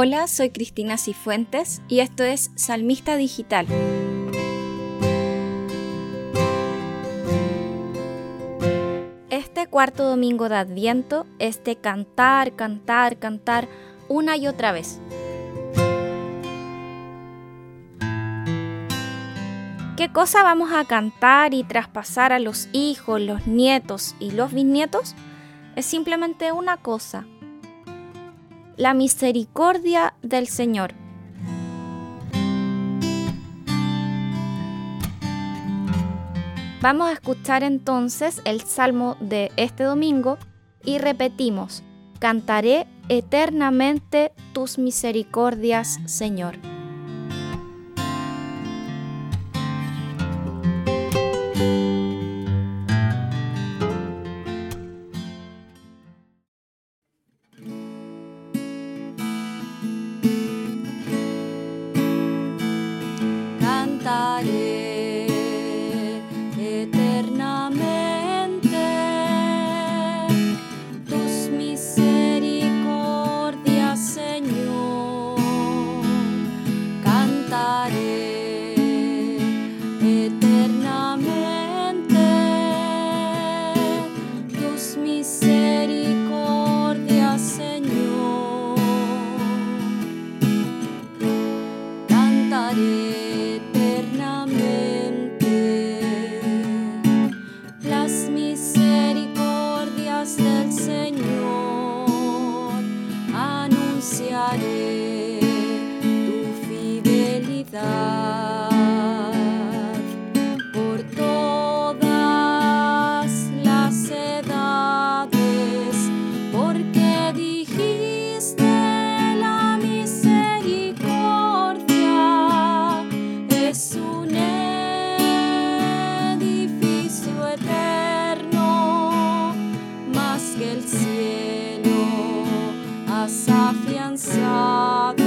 Hola, soy Cristina Cifuentes y esto es Salmista Digital. Este cuarto domingo de Adviento es de cantar, cantar, cantar una y otra vez. ¿Qué cosa vamos a cantar y traspasar a los hijos, los nietos y los bisnietos? Es simplemente una cosa, la misericordia del Señor. Vamos a escuchar entonces el salmo de este domingo y repetimos, cantaré eternamente tus misericordias, Señor. Este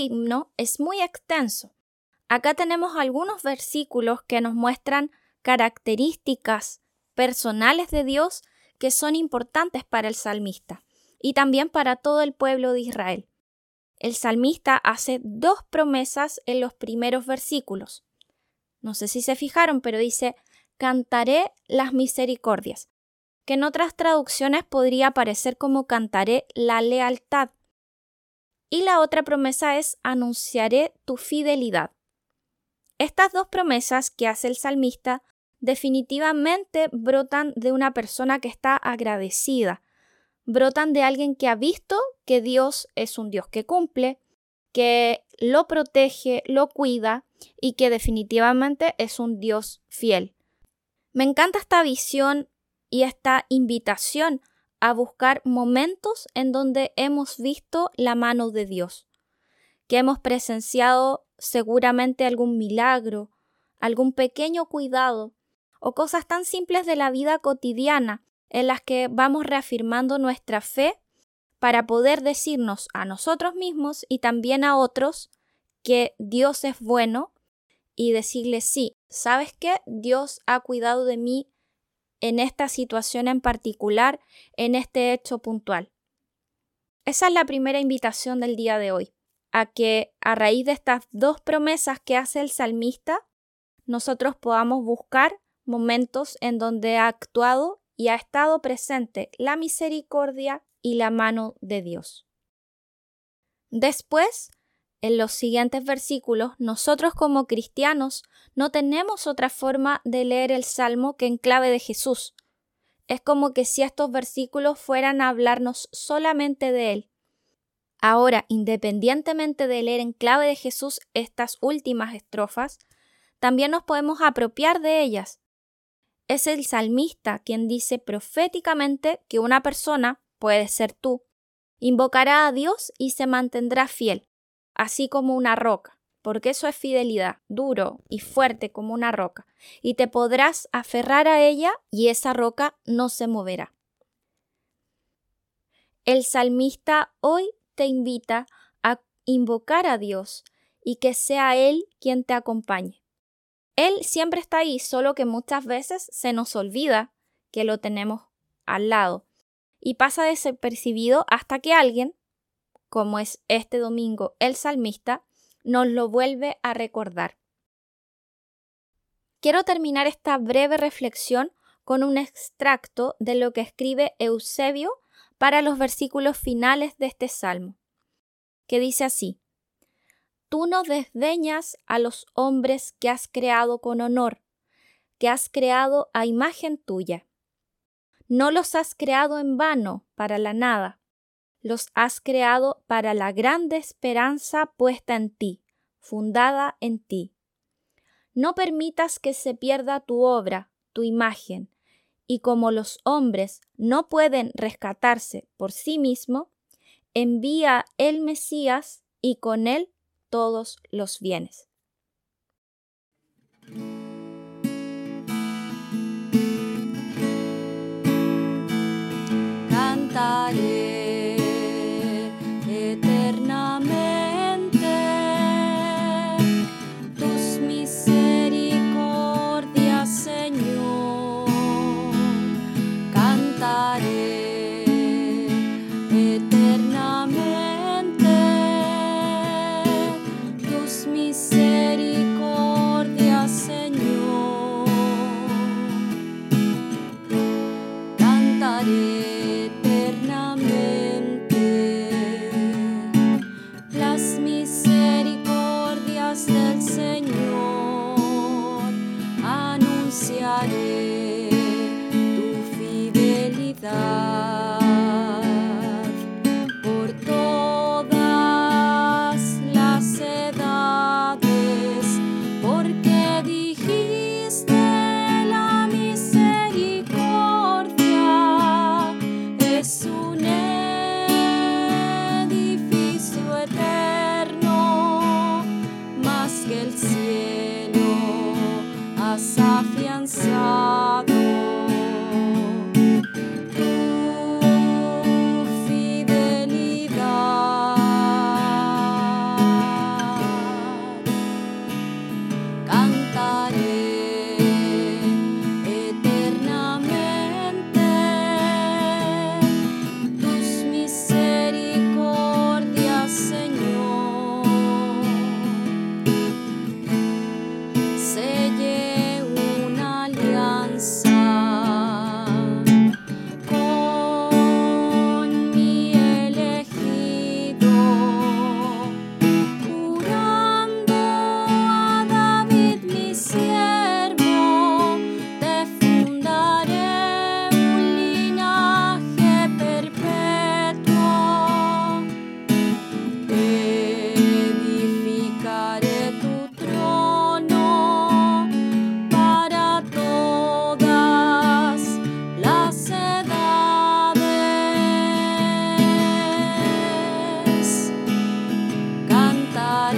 himno es muy extenso, Acá tenemos algunos versículos que nos muestran características personales de Dios que son importantes para el salmista y también para todo el pueblo de Israel. El salmista hace dos promesas en los primeros versículos. No sé si se fijaron, pero dice, cantaré las misericordias, que en otras traducciones podría aparecer como cantaré la lealtad. Y la otra promesa es anunciaré tu fidelidad. Estas dos promesas que hace el salmista definitivamente brotan de una persona que está agradecida, brotan de alguien que ha visto que Dios es un Dios que cumple, que lo protege, lo cuida y que definitivamente es un Dios fiel. Me encanta esta visión y esta invitación a buscar momentos en donde hemos visto la mano de Dios, que hemos presenciado seguramente algún milagro, algún pequeño cuidado o cosas tan simples de la vida cotidiana en las que vamos reafirmando nuestra fe para poder decirnos a nosotros mismos y también a otros que Dios es bueno y decirle sí, ¿sabes qué? Dios ha cuidado de mí en esta situación en particular, en este hecho puntual. Esa es la primera invitación del día de hoy, a que a raíz de estas dos promesas que hace el salmista, nosotros podamos buscar momentos en donde ha actuado y ha estado presente la misericordia y la mano de Dios. Después, en los siguientes versículos, nosotros como cristianos no tenemos otra forma de leer el Salmo que en clave de Jesús. Es como que si estos versículos fueran a hablarnos solamente de Él. Ahora, independientemente de leer en clave de Jesús estas últimas estrofas, también nos podemos apropiar de ellas. Es el salmista quien dice proféticamente que una persona, puede ser tú, invocará a Dios y se mantendrá fiel, así como una roca, porque eso es fidelidad, duro y fuerte como una roca, y te podrás aferrar a ella y esa roca no se moverá. El salmista hoy te invita a invocar a Dios y que sea Él quien te acompañe. Él siempre está ahí, solo que muchas veces se nos olvida que lo tenemos al lado y pasa desapercibido hasta que alguien, como es este domingo el salmista, nos lo vuelve a recordar. Quiero terminar esta breve reflexión con un extracto de lo que escribe Eusebio para los versículos finales de este salmo, que dice así, Tú no desdeñas a los hombres que has creado con honor, que has creado a imagen tuya. No los has creado en vano para la nada, los has creado para la grande esperanza puesta en ti, fundada en ti. No permitas que se pierda tu obra, tu imagen, y como los hombres no pueden rescatarse por sí mismo, envía el Mesías y con él todos los bienes. que el cielo has afianzado.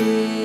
me.